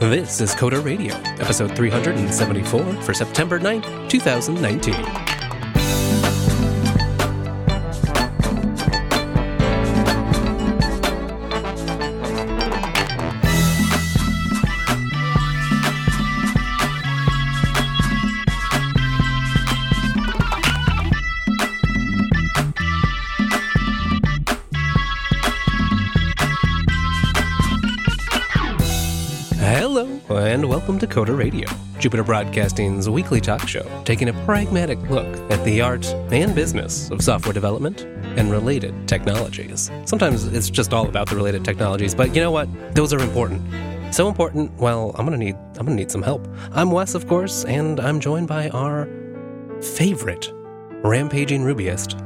This is Coder Radio, episode 374 for September 9th, 2019. Coder Radio, Jupiter Broadcasting's weekly talk show, taking a pragmatic look at the art and business of software development and related technologies. Sometimes it's just all about the related technologies, but you know what? Those are important. So important, well, I'm gonna need I'm gonna need some help. I'm Wes, of course, and I'm joined by our favorite rampaging rubyist,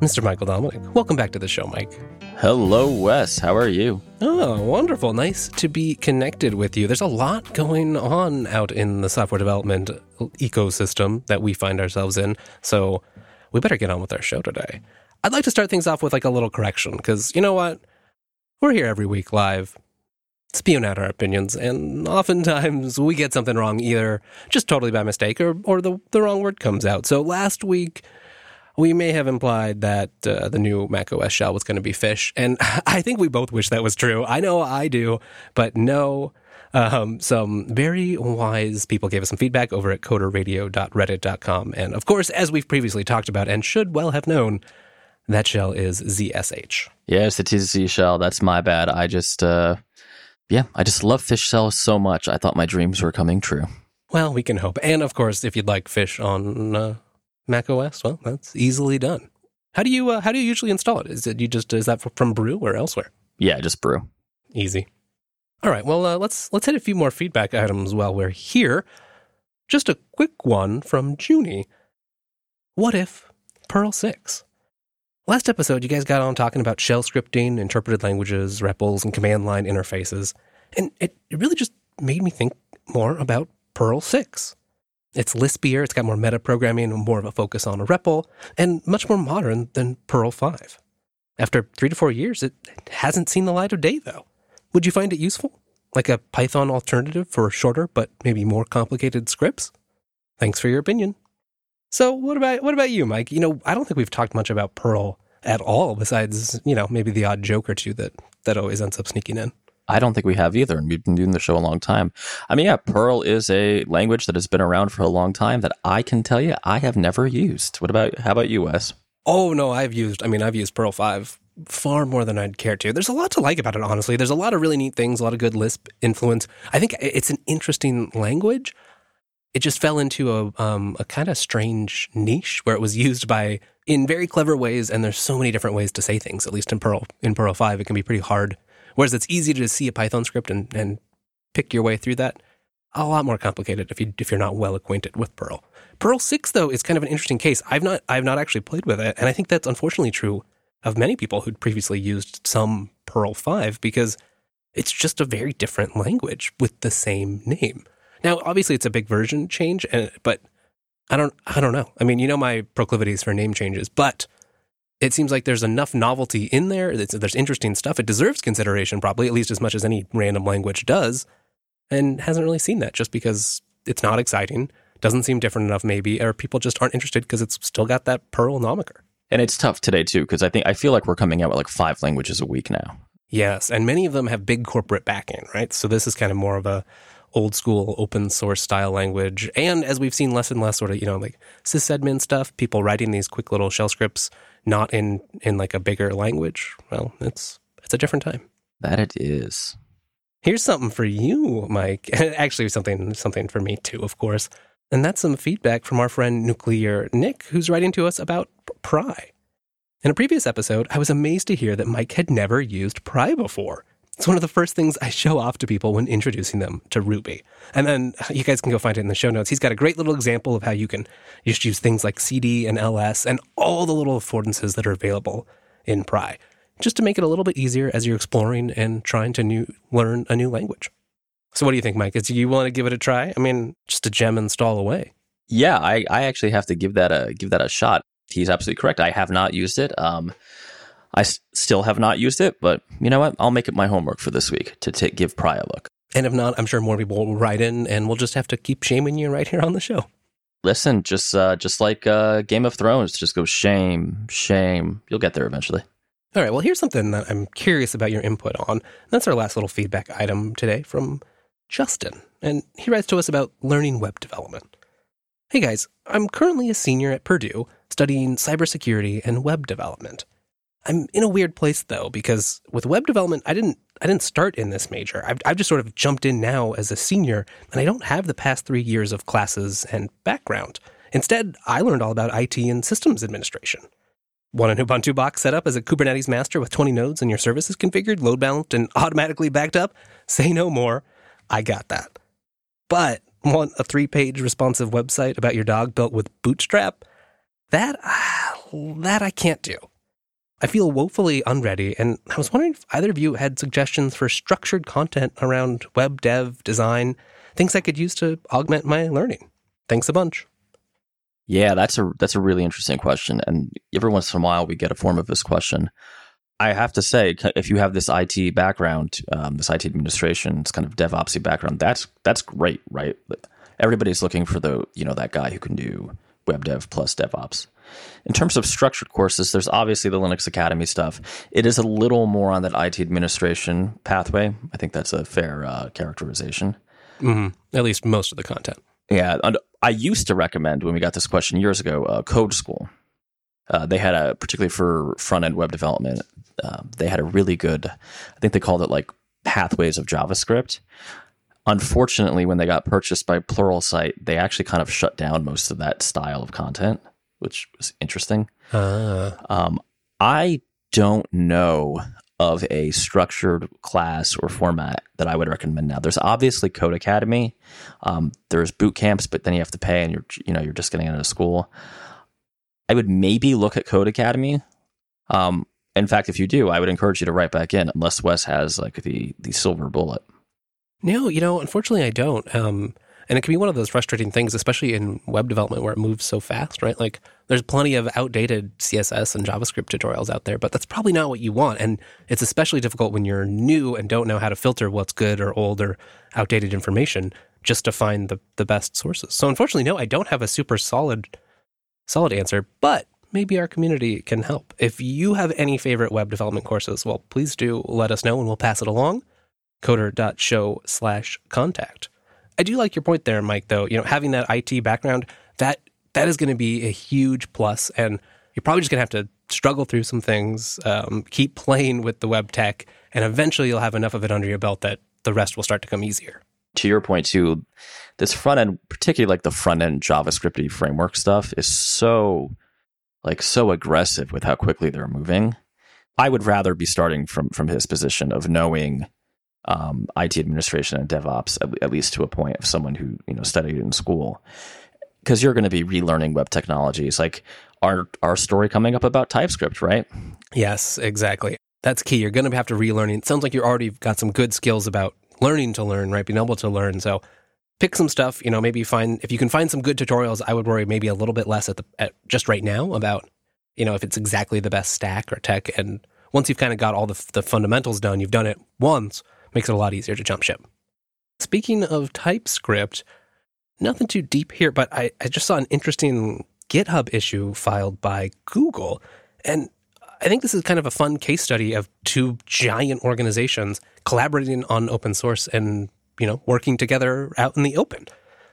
Mr. Michael Dominic. Welcome back to the show, Mike. Hello, Wes. How are you? Oh, wonderful. Nice to be connected with you. There's a lot going on out in the software development ecosystem that we find ourselves in. So we better get on with our show today. I'd like to start things off with like a little correction because you know what? We're here every week live, spewing out our opinions, and oftentimes we get something wrong, either just totally by mistake or, or the, the wrong word comes out. So last week, we may have implied that uh, the new Mac OS shell was going to be fish, and I think we both wish that was true. I know I do, but no. Um, some very wise people gave us some feedback over at coderradio.reddit.com. And of course, as we've previously talked about and should well have known, that shell is ZSH. Yes, it is Z shell. That's my bad. I just, uh, yeah, I just love fish shell so much. I thought my dreams were coming true. Well, we can hope. And of course, if you'd like fish on uh, Mac OS, well, that's easily done. How do you uh, how do you usually install it? Is it you just is that from Brew or elsewhere? Yeah, just brew. Easy. All right. Well, uh, let's let's hit a few more feedback items while we're here. Just a quick one from Junie. What if Perl six? Last episode, you guys got on talking about shell scripting, interpreted languages, REPLs, and command line interfaces, and it, it really just made me think more about Perl six. It's Lispier, it's got more meta programming, more of a focus on a REPL, and much more modern than Perl 5. After three to four years, it hasn't seen the light of day, though. Would you find it useful? Like a Python alternative for shorter but maybe more complicated scripts? Thanks for your opinion. So, what about what about you, Mike? You know, I don't think we've talked much about Perl at all, besides you know maybe the odd joke or two that that always ends up sneaking in. I don't think we have either, and we've been doing the show a long time. I mean, yeah, Perl is a language that has been around for a long time that I can tell you I have never used. What about how about you, Wes? Oh no, I've used. I mean, I've used Perl five far more than I'd care to. There's a lot to like about it, honestly. There's a lot of really neat things, a lot of good Lisp influence. I think it's an interesting language. It just fell into a um, a kind of strange niche where it was used by in very clever ways, and there's so many different ways to say things. At least in Perl in Perl five, it can be pretty hard Whereas it's easy to see a Python script and, and pick your way through that. A lot more complicated if you if you're not well acquainted with Perl. Perl six though is kind of an interesting case. I've not I've not actually played with it, and I think that's unfortunately true of many people who'd previously used some Perl five because it's just a very different language with the same name. Now, obviously, it's a big version change, and but I don't I don't know. I mean, you know my proclivities for name changes, but it seems like there's enough novelty in there. there's interesting stuff. It deserves consideration, probably at least as much as any random language does, and hasn't really seen that just because it's not exciting, doesn't seem different enough, maybe, or people just aren't interested because it's still got that Perl nomiker. And it's tough today too, because I think I feel like we're coming out with like five languages a week now. Yes, and many of them have big corporate backing, right? So this is kind of more of a old school open source style language. And as we've seen less and less sort of, you know, like sysadmin stuff, people writing these quick little shell scripts not in in like a bigger language, well, it's it's a different time. That it is. Here's something for you, Mike. Actually, something something for me too, of course. And that's some feedback from our friend Nuclear Nick, who's writing to us about Pry. In a previous episode, I was amazed to hear that Mike had never used Pry before. It's one of the first things I show off to people when introducing them to Ruby. And then you guys can go find it in the show notes. He's got a great little example of how you can just use things like CD and LS and all the little affordances that are available in Pry, just to make it a little bit easier as you're exploring and trying to new, learn a new language. So, what do you think, Mike? Is you want to give it a try? I mean, just a gem install away. Yeah, I, I actually have to give that a give that a shot. He's absolutely correct. I have not used it. Um, I s- still have not used it, but you know what? I'll make it my homework for this week to t- give Pry a look. And if not, I'm sure more people will write in and we'll just have to keep shaming you right here on the show. Listen, just uh, just like uh, Game of Thrones, just go shame, shame. You'll get there eventually. All right, well, here's something that I'm curious about your input on. That's our last little feedback item today from Justin. And he writes to us about learning web development. Hey guys, I'm currently a senior at Purdue studying cybersecurity and web development. I'm in a weird place though because with web development, I didn't I didn't start in this major. I've, I've just sort of jumped in now as a senior, and I don't have the past three years of classes and background. Instead, I learned all about IT and systems administration. Want an Ubuntu box set up as a Kubernetes master with 20 nodes and your services configured, load balanced, and automatically backed up? Say no more. I got that. But want a three page responsive website about your dog built with Bootstrap? That, ah, that I can't do. I feel woefully unready, and I was wondering if either of you had suggestions for structured content around web dev, design, things I could use to augment my learning. Thanks a bunch. Yeah, that's a that's a really interesting question, and every once in a while we get a form of this question. I have to say, if you have this IT background, um, this IT administration, this kind of DevOpsy background, that's that's great, right? Everybody's looking for the you know that guy who can do web dev plus DevOps. In terms of structured courses, there's obviously the Linux Academy stuff. It is a little more on that IT administration pathway. I think that's a fair uh, characterization. Mm-hmm. At least most of the content. Yeah, I used to recommend when we got this question years ago, uh, Code School. Uh, they had a particularly for front end web development. Uh, they had a really good. I think they called it like pathways of JavaScript. Unfortunately, when they got purchased by Pluralsight, they actually kind of shut down most of that style of content which was interesting. Uh. Um, I don't know of a structured class or format that I would recommend now. There's obviously Codecademy. Um, there's boot camps, but then you have to pay, and you're you know you're just getting out of school. I would maybe look at Codecademy. Um, in fact, if you do, I would encourage you to write back in, unless Wes has like the the silver bullet. No, you know, unfortunately, I don't. Um, and it can be one of those frustrating things, especially in web development where it moves so fast, right? Like there's plenty of outdated CSS and JavaScript tutorials out there, but that's probably not what you want. And it's especially difficult when you're new and don't know how to filter what's good or old or outdated information just to find the, the best sources. So unfortunately, no, I don't have a super solid solid answer, but maybe our community can help. If you have any favorite web development courses, well, please do let us know and we'll pass it along. Coder.show slash contact. I do like your point there, Mike. Though you know, having that IT background that that is going to be a huge plus, and you're probably just going to have to struggle through some things, um, keep playing with the web tech, and eventually you'll have enough of it under your belt that the rest will start to come easier. To your point too, this front end, particularly like the front end JavaScripty framework stuff, is so like so aggressive with how quickly they're moving. I would rather be starting from from his position of knowing um, IT administration and DevOps, at, at, least to a point of someone who you know studied in school, because you're going to be relearning web technologies. Like our our story coming up about TypeScript, right? Yes, exactly. That's key. You're going to have to relearn. It sounds like you already got some good skills about learning to learn, right? Being able to learn. So pick some stuff. You know, maybe find if you can find some good tutorials. I would worry maybe a little bit less at the at just right now about you know if it's exactly the best stack or tech. And once you've kind of got all the the fundamentals done, you've done it once makes it a lot easier to jump ship. Speaking of TypeScript, nothing too deep here, but I, I just saw an interesting GitHub issue filed by Google. And I think this is kind of a fun case study of two giant organizations collaborating on open source and, you know, working together out in the open.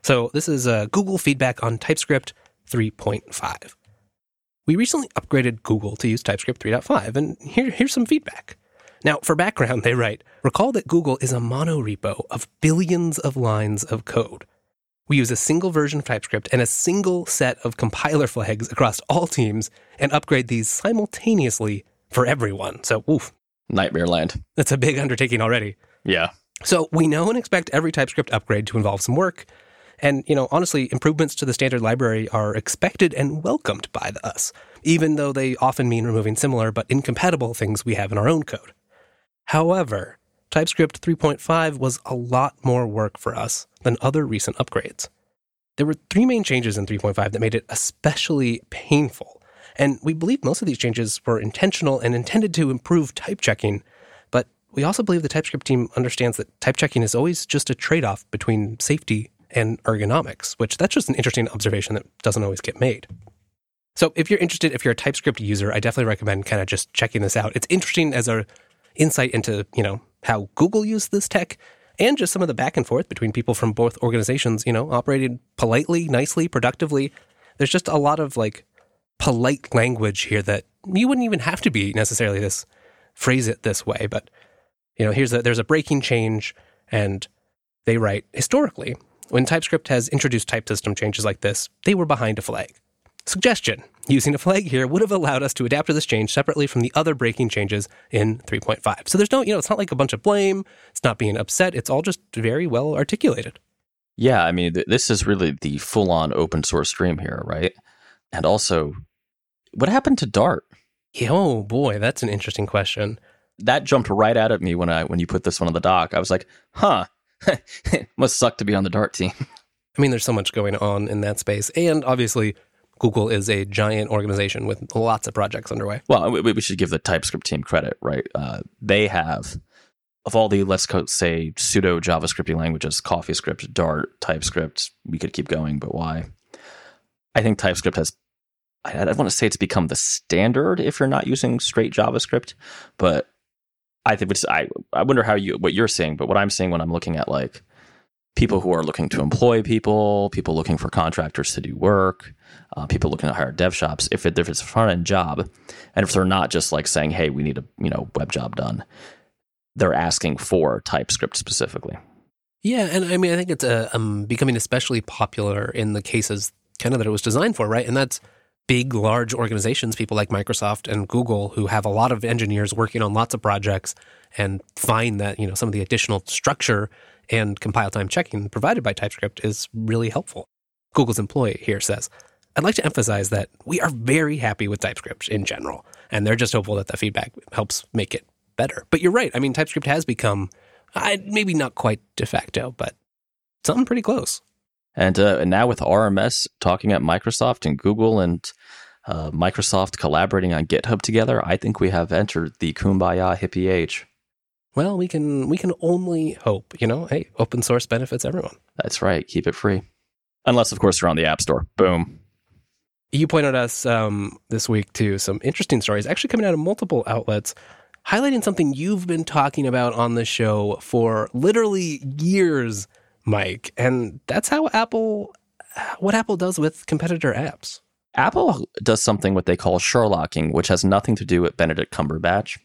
So this is uh, Google feedback on TypeScript 3.5. We recently upgraded Google to use TypeScript 3.5, and here, here's some feedback. Now, for background, they write Recall that Google is a monorepo of billions of lines of code. We use a single version of TypeScript and a single set of compiler flags across all teams and upgrade these simultaneously for everyone. So, oof. Nightmare land. That's a big undertaking already. Yeah. So, we know and expect every TypeScript upgrade to involve some work. And, you know, honestly, improvements to the standard library are expected and welcomed by us, even though they often mean removing similar but incompatible things we have in our own code. However, TypeScript 3.5 was a lot more work for us than other recent upgrades. There were three main changes in 3.5 that made it especially painful, and we believe most of these changes were intentional and intended to improve type checking, but we also believe the TypeScript team understands that type checking is always just a trade off between safety and ergonomics, which that's just an interesting observation that doesn't always get made. So if you're interested, if you're a TypeScript user, I definitely recommend kind of just checking this out. It's interesting as a insight into, you know, how Google used this tech and just some of the back and forth between people from both organizations, you know, operated politely, nicely, productively. There's just a lot of like polite language here that you wouldn't even have to be necessarily this phrase it this way, but you know, here's a there's a breaking change and they write historically when TypeScript has introduced type system changes like this, they were behind a flag. Suggestion using a flag here would have allowed us to adapt to this change separately from the other breaking changes in 3.5. So there's no, you know, it's not like a bunch of blame, it's not being upset, it's all just very well articulated. Yeah, I mean, th- this is really the full on open source stream here, right? And also, what happened to Dart? Oh boy, that's an interesting question. That jumped right out at me when I when you put this one on the dock. I was like, huh, must suck to be on the Dart team. I mean, there's so much going on in that space. And obviously, Google is a giant organization with lots of projects underway. Well, we, we should give the TypeScript team credit, right? Uh, they have, of all the, let's say, pseudo JavaScripty languages, CoffeeScript, Dart, TypeScript, we could keep going, but why? I think TypeScript has, I, don't want to say it's become the standard if you're not using straight JavaScript, but I think it's, I, I wonder how you, what you're saying, but what I'm saying when I'm looking at like, people who are looking to employ people, people looking for contractors to do work, uh, people looking to hire dev shops. If, it, if it's a front end job, and if they're not just like saying, "Hey, we need a you know web job done," they're asking for TypeScript specifically. Yeah, and I mean, I think it's uh, um, becoming especially popular in the cases kind of that it was designed for, right? And that's big, large organizations, people like Microsoft and Google, who have a lot of engineers working on lots of projects and find that you know some of the additional structure and compile time checking provided by TypeScript is really helpful. Google's employee here says, I'd like to emphasize that we are very happy with TypeScript in general, and they're just hopeful that the feedback helps make it better. But you're right. I mean, TypeScript has become uh, maybe not quite de facto, but something pretty close. And, uh, and now with RMS talking at Microsoft and Google and uh, Microsoft collaborating on GitHub together, I think we have entered the kumbaya hippie age. Well, we can we can only hope. You know, hey, open source benefits everyone. That's right. Keep it free, unless of course you're on the App Store. Boom. You pointed us um, this week to some interesting stories, actually coming out of multiple outlets, highlighting something you've been talking about on the show for literally years, Mike. And that's how Apple, what Apple does with competitor apps. Apple does something what they call Sherlocking, which has nothing to do with Benedict Cumberbatch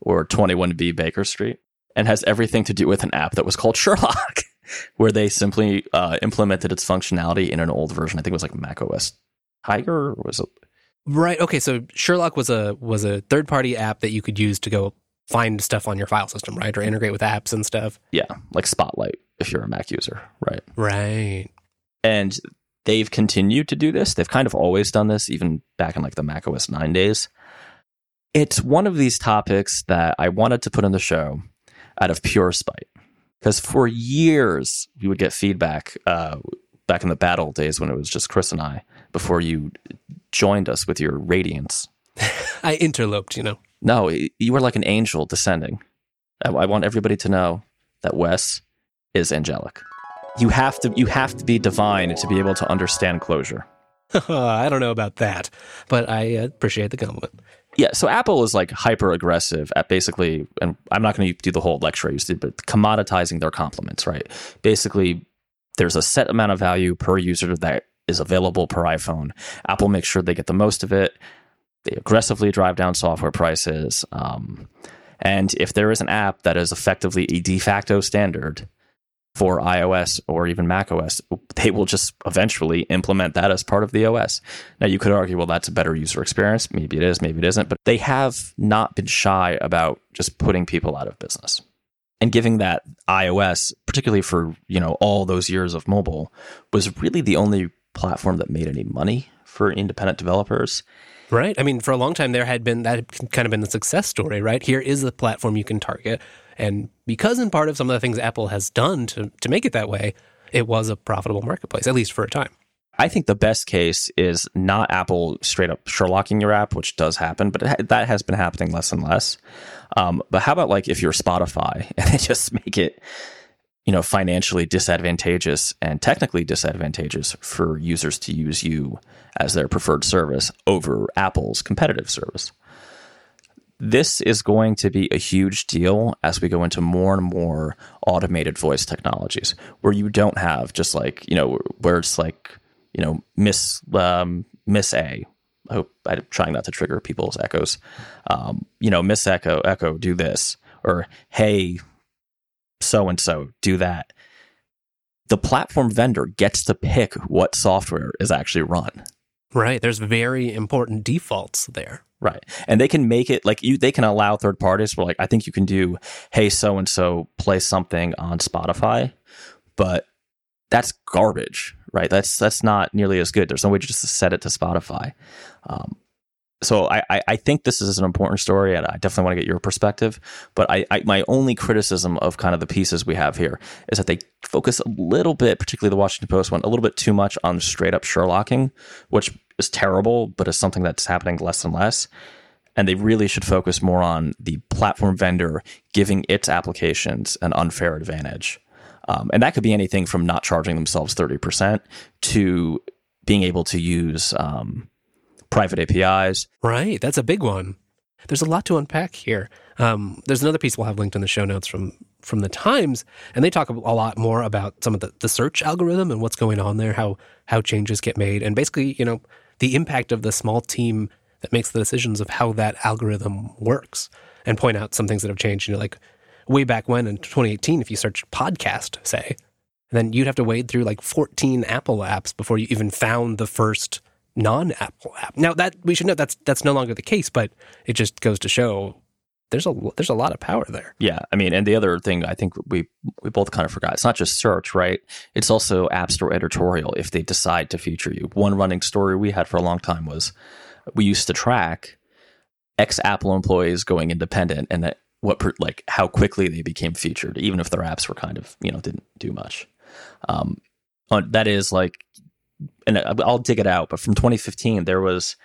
or 21B Baker Street and has everything to do with an app that was called Sherlock, where they simply uh, implemented its functionality in an old version. I think it was like Mac OS Tiger, or was it? Right. Okay. So Sherlock was a was a third party app that you could use to go find stuff on your file system, right, or integrate with apps and stuff. Yeah, like Spotlight if you're a Mac user, right? Right. And they've continued to do this. They've kind of always done this, even back in like the Mac OS nine days. It's one of these topics that I wanted to put in the show out of pure spite. Because for years, we would get feedback uh, back in the battle days when it was just Chris and I before you joined us with your radiance. I interloped, you know. No, you were like an angel descending. I, I want everybody to know that Wes is angelic. You have to you have to be divine to be able to understand Clojure. I don't know about that, but I appreciate the compliment. Yeah, so Apple is like hyper aggressive at basically, and I'm not going to do the whole lecture I used to, but commoditizing their complements, right? Basically, there's a set amount of value per user that is available per iPhone. Apple makes sure they get the most of it. They aggressively drive down software prices. Um, and if there is an app that is effectively a de facto standard, for iOS or even Mac OS, they will just eventually implement that as part of the OS. Now, you could argue, well, that's a better user experience. Maybe it is, maybe it isn't, but they have not been shy about just putting people out of business and giving that iOS, particularly for you know all those years of mobile, was really the only platform that made any money for independent developers. Right. I mean, for a long time, there had been that had kind of been the success story, right? Here is the platform you can target. And because in part of some of the things Apple has done to, to make it that way, it was a profitable marketplace, at least for a time. I think the best case is not Apple straight up Sherlocking your app, which does happen, but ha- that has been happening less and less. Um, but how about like if you're Spotify and they just make it, you know, financially disadvantageous and technically disadvantageous for users to use you as their preferred service over Apple's competitive service? This is going to be a huge deal as we go into more and more automated voice technologies where you don't have just like, you know, where it's like, you know, Miss um, Miss A. I hope I'm trying not to trigger people's echoes. Um, you know, Miss Echo, Echo, do this, or Hey, so and so, do that. The platform vendor gets to pick what software is actually run. Right. There's very important defaults there. Right. And they can make it like you they can allow third parties for like I think you can do hey so and so play something on Spotify, but that's garbage, right? That's that's not nearly as good. There's no way just to set it to Spotify. Um, so I, I, think this is an important story, and I definitely want to get your perspective. But I, I my only criticism of kind of the pieces we have here is that they focus a little bit, particularly the Washington Post one, a little bit too much on straight up Sherlocking, which is terrible, but is something that's happening less and less. And they really should focus more on the platform vendor giving its applications an unfair advantage. Um, and that could be anything from not charging themselves 30% to being able to use um, private APIs. Right. That's a big one. There's a lot to unpack here. Um, there's another piece we'll have linked in the show notes from from the Times, and they talk a lot more about some of the, the search algorithm and what's going on there, how how changes get made, and basically, you know, the impact of the small team that makes the decisions of how that algorithm works, and point out some things that have changed. You know, like way back when in 2018, if you searched podcast, say, then you'd have to wade through like 14 Apple apps before you even found the first non-Apple app. Now that we should know that's that's no longer the case, but it just goes to show there's a there's a lot of power there. Yeah, I mean, and the other thing I think we we both kind of forgot. It's not just search, right? It's also App Store editorial. If they decide to feature you, one running story we had for a long time was we used to track ex Apple employees going independent and that what like how quickly they became featured, even if their apps were kind of you know didn't do much. Um, that is like and I'll dig it out, but from 2015, there was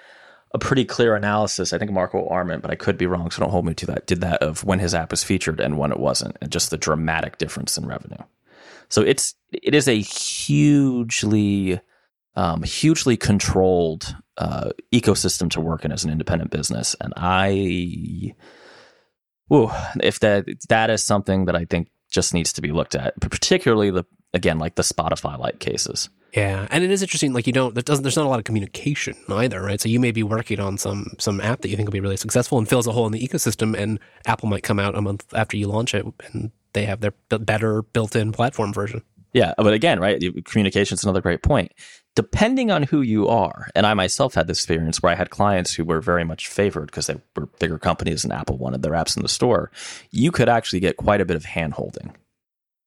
a pretty clear analysis. I think Marco Arment, but I could be wrong, so don't hold me to that. Did that of when his app was featured and when it wasn't, and just the dramatic difference in revenue. So it's it is a hugely, um, hugely controlled uh, ecosystem to work in as an independent business, and I, whoa, if that that is something that I think just needs to be looked at, particularly the again like the Spotify like cases. Yeah, and it is interesting. Like you don't, there doesn't, there's not a lot of communication either, right? So you may be working on some some app that you think will be really successful and fills a hole in the ecosystem, and Apple might come out a month after you launch it, and they have their better built-in platform version. Yeah, but again, right? Communication is another great point. Depending on who you are, and I myself had this experience where I had clients who were very much favored because they were bigger companies and Apple wanted their apps in the store. You could actually get quite a bit of hand holding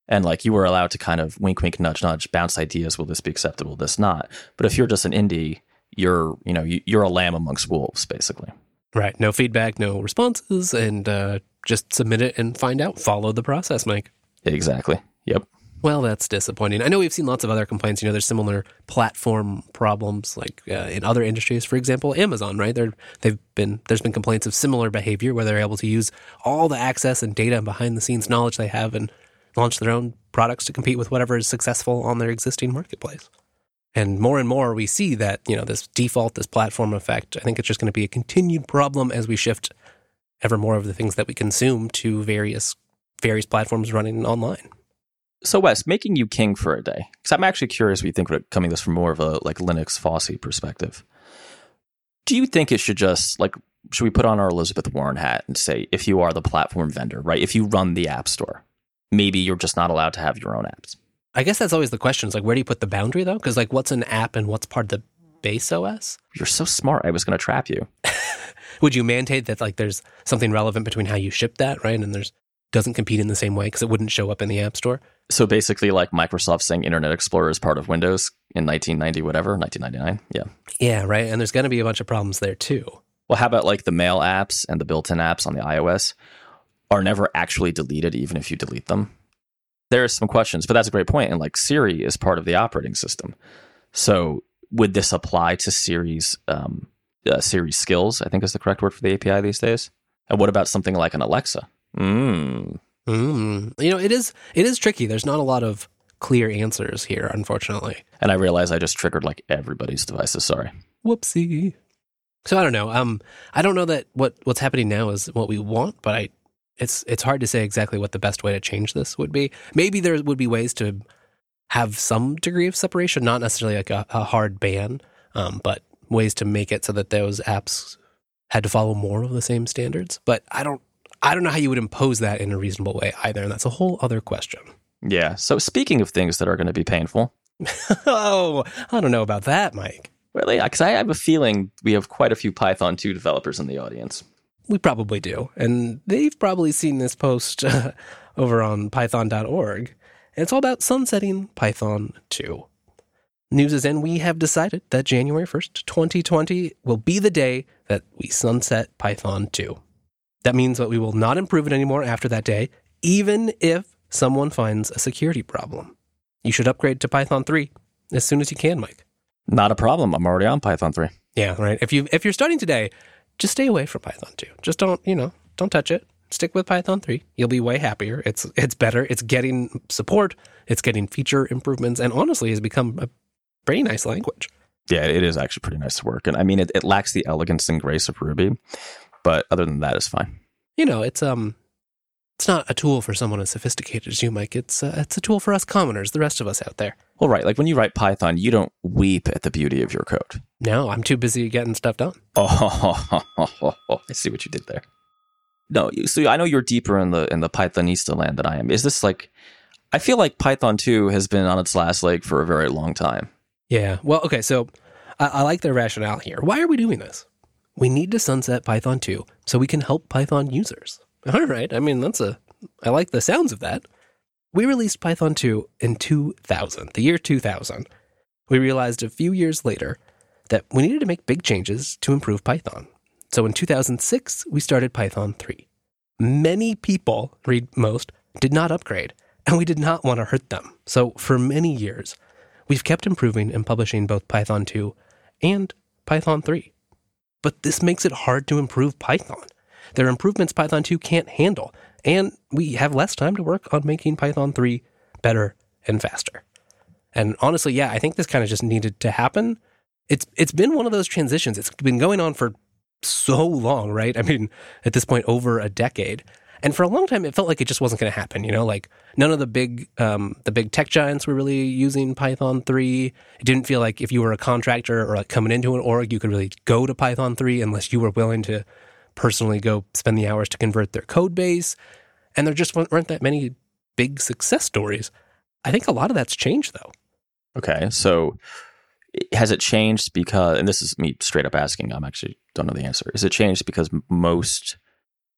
and like you were allowed to kind of wink wink nudge nudge bounce ideas will this be acceptable this not? But if you're just an indie you're you know you're a lamb amongst wolves basically. Right. No feedback no responses and uh, just submit it and find out. Follow the process mike. Exactly. Yep. Well that's disappointing. I know we've seen lots of other complaints. You know there's similar platform problems like uh, in other industries. For example amazon right? They're, they've been there's been complaints of similar behavior where they're able to use all the access and data and behind the scenes knowledge they have and launch their own products to compete with whatever is successful on their existing marketplace. And more and more we see that, you know, this default, this platform effect, I think it's just going to be a continued problem as we shift ever more of the things that we consume to various various platforms running online. So Wes, making you king for a day, because I'm actually curious what you think coming this from more of a like Linux FOSSy perspective. Do you think it should just like should we put on our Elizabeth Warren hat and say if you are the platform vendor, right? If you run the app store, maybe you're just not allowed to have your own apps. I guess that's always the question. It's like, where do you put the boundary though? Because like, what's an app and what's part of the base OS? You're so smart. I was going to trap you. Would you mandate that like there's something relevant between how you ship that, right? And there's doesn't compete in the same way because it wouldn't show up in the App Store. So basically, like Microsoft saying Internet Explorer is part of Windows in 1990, whatever, 1999. Yeah. Yeah, right. And there's going to be a bunch of problems there too. Well, how about like the mail apps and the built in apps on the iOS are never actually deleted, even if you delete them? there are some questions, but that's a great point. And like Siri is part of the operating system. So would this apply to Siri's um, uh, Siri skills? I think is the correct word for the API these days. And what about something like an Alexa? Mm. Mm. You know, it is it is tricky. There's not a lot of clear answers here, unfortunately. And I realize I just triggered like everybody's devices. Sorry. Whoopsie. So I don't know. Um, I don't know that what what's happening now is what we want, but I, it's it's hard to say exactly what the best way to change this would be. Maybe there would be ways to have some degree of separation, not necessarily like a, a hard ban, um, but ways to make it so that those apps had to follow more of the same standards. But I don't I don't know how you would impose that in a reasonable way either, and that's a whole other question. Yeah. So speaking of things that are going to be painful, oh, I don't know about that, Mike. Really? because I have a feeling we have quite a few Python 2 developers in the audience. We probably do. And they've probably seen this post uh, over on python.org. And it's all about sunsetting Python 2. News is in, we have decided that January 1st, 2020 will be the day that we sunset Python 2. That means that we will not improve it anymore after that day, even if someone finds a security problem. You should upgrade to Python 3 as soon as you can, Mike. Not a problem. I'm already on Python 3. Yeah, right. If you if you're starting today, just stay away from Python 2. Just don't, you know, don't touch it. Stick with Python 3. You'll be way happier. It's it's better. It's getting support, it's getting feature improvements and honestly has become a pretty nice language. Yeah, it is actually pretty nice to work. And I mean it, it lacks the elegance and grace of Ruby, but other than that it's fine. You know, it's um it's not a tool for someone as sophisticated as you, Mike. It's uh, it's a tool for us commoners, the rest of us out there. Well, right. Like when you write Python, you don't weep at the beauty of your code. No, I'm too busy getting stuff done. Oh, I see what you did there. No, so I know you're deeper in the in the Pythonista land than I am. Is this like? I feel like Python 2 has been on its last leg for a very long time. Yeah. Well, okay. So I, I like their rationale here. Why are we doing this? We need to sunset Python 2 so we can help Python users. All right. I mean, that's a, I like the sounds of that. We released Python 2 in 2000, the year 2000. We realized a few years later that we needed to make big changes to improve Python. So in 2006, we started Python 3. Many people, read most, did not upgrade, and we did not want to hurt them. So for many years, we've kept improving and publishing both Python 2 and Python 3. But this makes it hard to improve Python. There are improvements Python 2 can't handle, and we have less time to work on making Python 3 better and faster. And honestly, yeah, I think this kind of just needed to happen. It's it's been one of those transitions. It's been going on for so long, right? I mean, at this point over a decade. And for a long time, it felt like it just wasn't going to happen. You know, like none of the big um, the big tech giants were really using Python three. It didn't feel like if you were a contractor or like coming into an org, you could really go to Python three unless you were willing to personally go spend the hours to convert their code base. And there just weren't that many big success stories. I think a lot of that's changed though. Okay. So has it changed because, and this is me straight up asking, I'm actually don't know the answer. Is it changed because most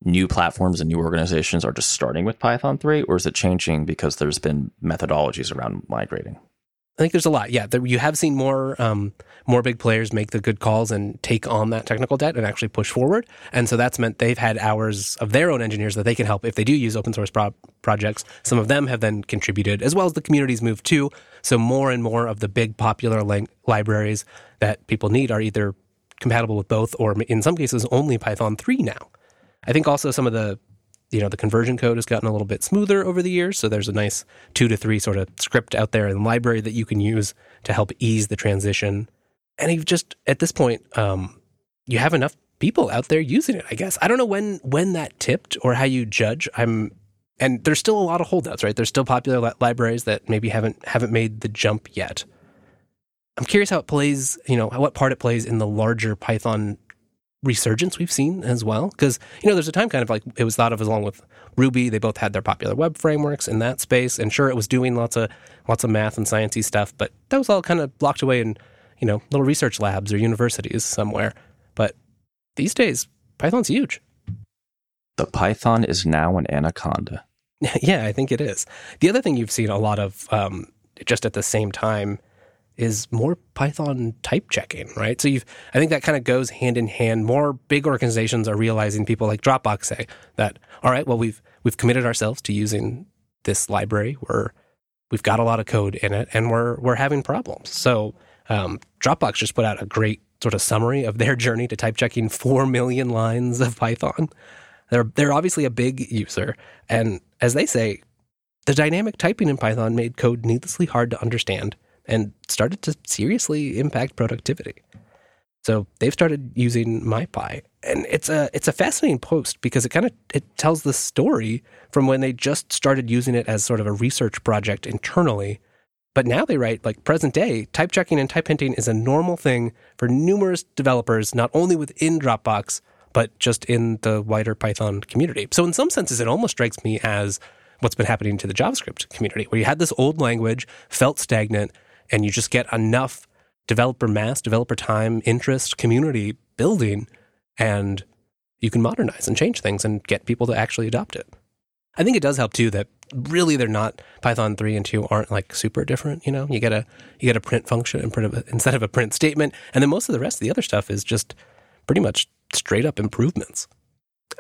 new platforms and new organizations are just starting with Python 3, or is it changing because there's been methodologies around migrating? I think there's a lot. Yeah, there, you have seen more um, more big players make the good calls and take on that technical debt and actually push forward. And so that's meant they've had hours of their own engineers that they can help if they do use open source pro- projects. Some of them have then contributed, as well as the communities move too. So more and more of the big popular libraries that people need are either compatible with both, or in some cases only Python three now. I think also some of the you know the conversion code has gotten a little bit smoother over the years. So there's a nice two to three sort of script out there in the library that you can use to help ease the transition. And you've just at this point um, you have enough people out there using it i guess. I don't know when when that tipped or how you judge. I'm and there's still a lot of holdouts right? There's still popular li- libraries that maybe haven't haven't made the jump yet. I'm curious how it plays you know what part it plays in the larger python resurgence we've seen as well. Because, you know, there's a time kind of like it was thought of as along with Ruby. They both had their popular web frameworks in that space. And sure, it was doing lots of lots of math and sciencey stuff, but that was all kind of locked away in, you know, little research labs or universities somewhere. But these days, Python's huge. The Python is now an anaconda. yeah, I think it is. The other thing you've seen a lot of um, just at the same time is more Python type checking, right? So you've, I think that kind of goes hand in hand. More big organizations are realizing people like Dropbox say that, all right, well, we've, we've committed ourselves to using this library. We're, we've got a lot of code in it and we're, we're having problems. So, Um, Dropbox just put out a great sort of summary of their journey to type checking 4 million lines of Python. They're, they're obviously a big user. And as they say, the dynamic typing in Python made code needlessly hard to understand and started to seriously impact productivity. So they've started using MyPy, and it's a it's a fascinating post because it kind of it tells the story from when they just started using it as sort of a research project internally but now they write like present day, type checking and type hinting is a normal thing for numerous developers, not only within Dropbox, but just in the wider Python community. So, in some senses, it almost strikes me as what's been happening to the JavaScript community, where you had this old language, felt stagnant, and you just get enough developer mass, developer time, interest, community building, and you can modernize and change things and get people to actually adopt it. I think it does help too that really they're not Python 3 and 2 aren't like super different, you know. You get a you get a print function instead of a print statement, and then most of the rest of the other stuff is just pretty much straight up improvements.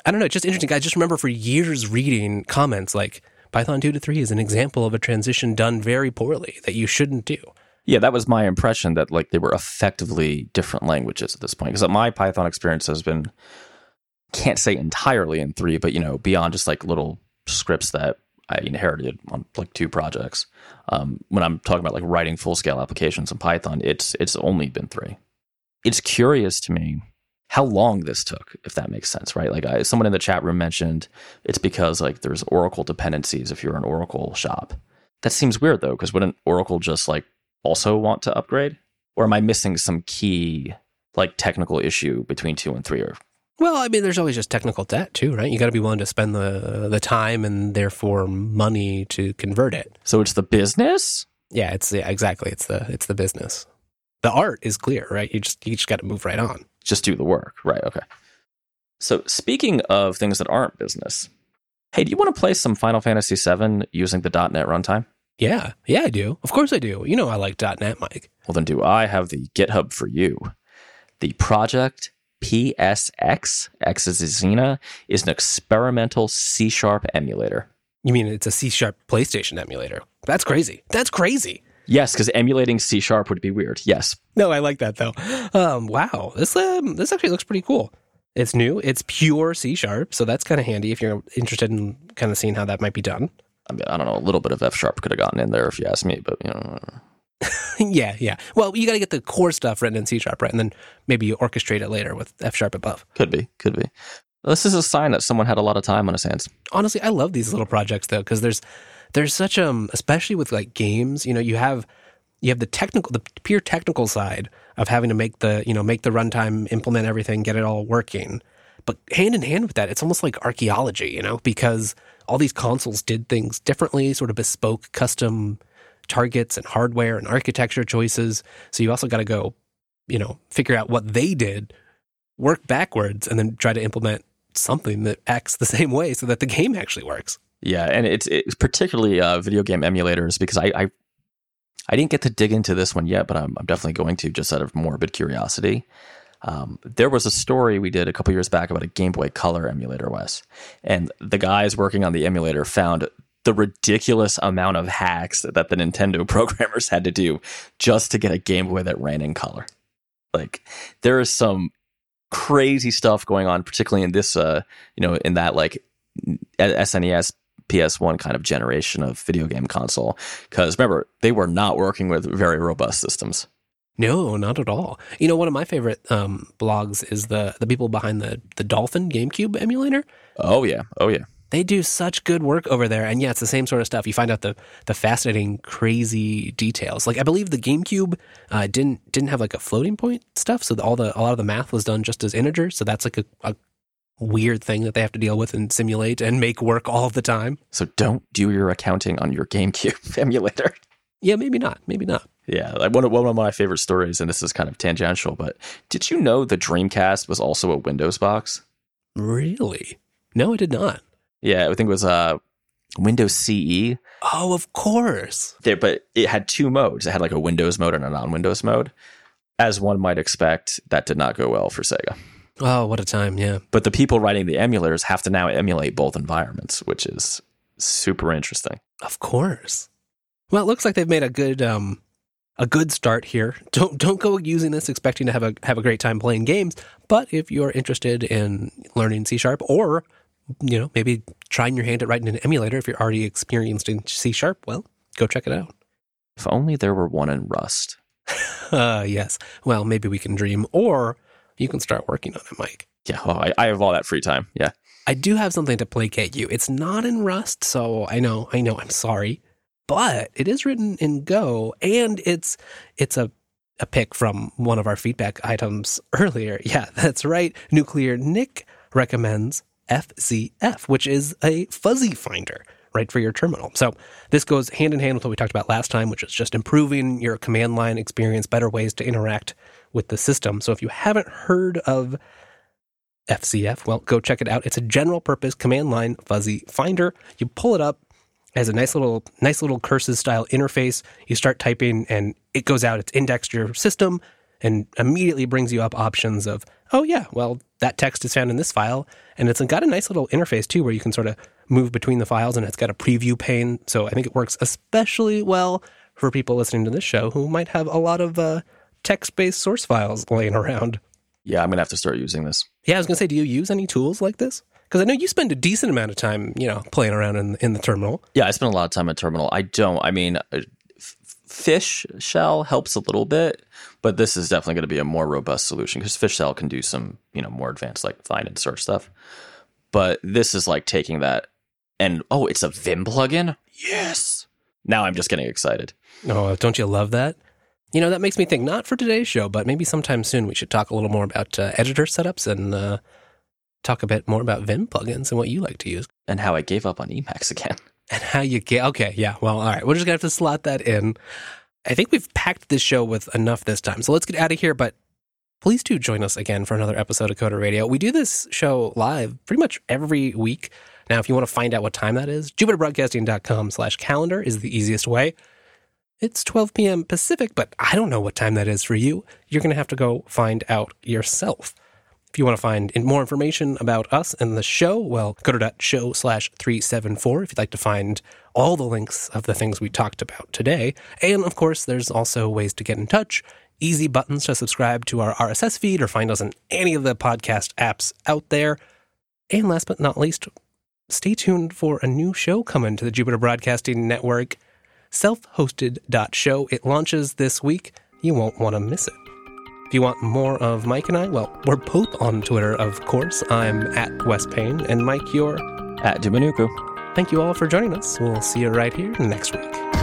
I don't know, it's just interesting. I just remember for years reading comments like Python 2 to 3 is an example of a transition done very poorly that you shouldn't do. Yeah, that was my impression that like they were effectively different languages at this point because my Python experience has been can't say entirely in 3, but you know, beyond just like little scripts that I inherited on like two projects. Um, when I'm talking about like writing full scale applications in Python, it's it's only been three. It's curious to me how long this took, if that makes sense, right? Like I, someone in the chat room mentioned, it's because like there's Oracle dependencies if you're an Oracle shop. That seems weird though, because wouldn't Oracle just like also want to upgrade? Or am I missing some key like technical issue between two and three or well, I mean, there's always just technical debt too, right? You got to be willing to spend the the time and therefore money to convert it. So it's the business. Yeah, it's yeah, exactly. It's the it's the business. The art is clear, right? You just you just got to move right on. Just do the work, right? Okay. So speaking of things that aren't business, hey, do you want to play some Final Fantasy VII using the .NET runtime? Yeah, yeah, I do. Of course, I do. You know, I like .NET, Mike. Well, then, do I have the GitHub for you? The project PSX, X is Xena, is an experimental C sharp emulator. You mean it's a C sharp PlayStation emulator? That's crazy. That's crazy. Yes, because emulating C sharp would be weird. Yes. No, I like that though. Um, wow, this um, this actually looks pretty cool. It's new. It's pure C sharp, so that's kind of handy if you're interested in kind of seeing how that might be done. I mean, I don't know. A little bit of F sharp could have gotten in there if you ask me, but you know. yeah, yeah. Well, you got to get the core stuff written in C sharp, right? And then maybe you orchestrate it later with F sharp above. Could be, could be. This is a sign that someone had a lot of time on his hands. Honestly, I love these little projects though because there's there's such um especially with like games, you know, you have you have the technical the pure technical side of having to make the, you know, make the runtime, implement everything, get it all working. But hand in hand with that, it's almost like archaeology, you know, because all these consoles did things differently, sort of bespoke, custom targets and hardware and architecture choices. So you also got to go, you know, figure out what they did, work backwards, and then try to implement something that acts the same way so that the game actually works. Yeah, and it's, it's particularly uh, video game emulators because I, I I didn't get to dig into this one yet, but I'm, I'm definitely going to just out of morbid curiosity. Um, there was a story we did a couple years back about a Game Boy Color emulator, Wes, and the guys working on the emulator found the ridiculous amount of hacks that the Nintendo programmers had to do just to get a Game Boy that ran in color. Like there is some crazy stuff going on, particularly in this, uh, you know, in that like SNES PS1 kind of generation of video game console. Because remember, they were not working with very robust systems. No, not at all. You know, one of my favorite um, blogs is the the people behind the the Dolphin GameCube emulator. Oh yeah, oh yeah they do such good work over there. And yeah, it's the same sort of stuff. You find out the the fascinating, crazy details. Like I believe the GameCube uh, didn't didn't have like a floating point stuff, so all the a lot of the math was done just as integers. So that's like a, a weird thing that they have to deal with and simulate and make work all the time. So don't do your accounting on your GameCube emulator. Yeah, maybe not. Maybe not. Yeah, like one of, one of my favorite stories, and this is kind of tangential, but did you know the Dreamcast was also a Windows box? Really? No, I did not. Yeah, I think it was uh, Windows CE. Oh, of course. There, but it had two modes. It had like a Windows mode and a non-Windows mode. As one might expect, that did not go well for Sega. Oh, what a time! Yeah. But the people writing the emulators have to now emulate both environments, which is super interesting. Of course. Well, it looks like they've made a good um, a good start here. Don't don't go using this expecting to have a have a great time playing games. But if you're interested in learning C sharp or you know maybe trying your hand at writing an emulator if you're already experienced in C sharp, well, go check it out. If only there were one in Rust. Uh, yes. Well, maybe we can dream, or you can start working on it, Mike. Yeah, well, I, I have all that free time. Yeah. I do have something to placate you. It's not in Rust, so I know, I know, I'm sorry, but it is written in Go, and it's it's a a pick from one of our feedback items earlier. Yeah, that's right. Nuclear Nick recommends FZF, which is a fuzzy finder, right, for your terminal. So this goes hand in hand with what we talked about last time, which is just improving your command line experience, better ways to interact with the system. So if you haven't heard of FZF, well, go check it out. It's a general purpose command line fuzzy finder. You pull it up, has a nice little nice little curses style interface. You start typing and it goes out, it's indexed your system and immediately brings you up options of, oh yeah, well, that text is found in this file. And it's got a nice little interface too where you can sort of move between the files and it's got a preview pane. So I think it works especially well for people listening to this show who might have a lot of uh, text based source files laying around. Yeah, I'm going to have to start using this. Yeah, I was going to say, do you use any tools like this? Because I know you spend a decent amount of time, you know, playing around in in the terminal. Yeah, I spend a lot of time at terminal. I don't. I mean, uh, fish shell helps a little bit, but this is definitely going to be a more robust solution because fish shell can do some, you know, more advanced like find and search stuff. But this is like taking that and oh, it's a Vim plugin. Yes. Now I'm just getting excited. Oh, don't you love that? You know, that makes me think not for today's show, but maybe sometime soon we should talk a little more about uh, editor setups and uh, talk a bit more about Vim plugins and what you like to use. And how I gave up on Emacs again. And how you get, okay, yeah, well, all right. We're just going to have to slot that in. I think we've packed this show with enough this time. So let's get out of here. But please do join us again for another episode of Coder Radio. We do this show live pretty much every week. Now, if you want to find out what time that is, jupiterbroadcasting.com slash calendar is the easiest way. It's 12 p.m. Pacific, but I don't know what time that is for you. You're going to have to go find out yourself. If you want to find more information about us and the show, well, go to show slash 374 if you'd like to find all the links of the things we talked about today. And of course, there's also ways to get in touch, easy buttons to subscribe to our RSS feed or find us in any of the podcast apps out there. And last but not least, stay tuned for a new show coming to the Jupiter Broadcasting Network, self-hosted.show. It launches this week. You won't want to miss it. If you want more of Mike and I, well, we're both on Twitter, of course. I'm at Wes Payne, and Mike, you're At Dominucco. Thank you all for joining us. We'll see you right here next week.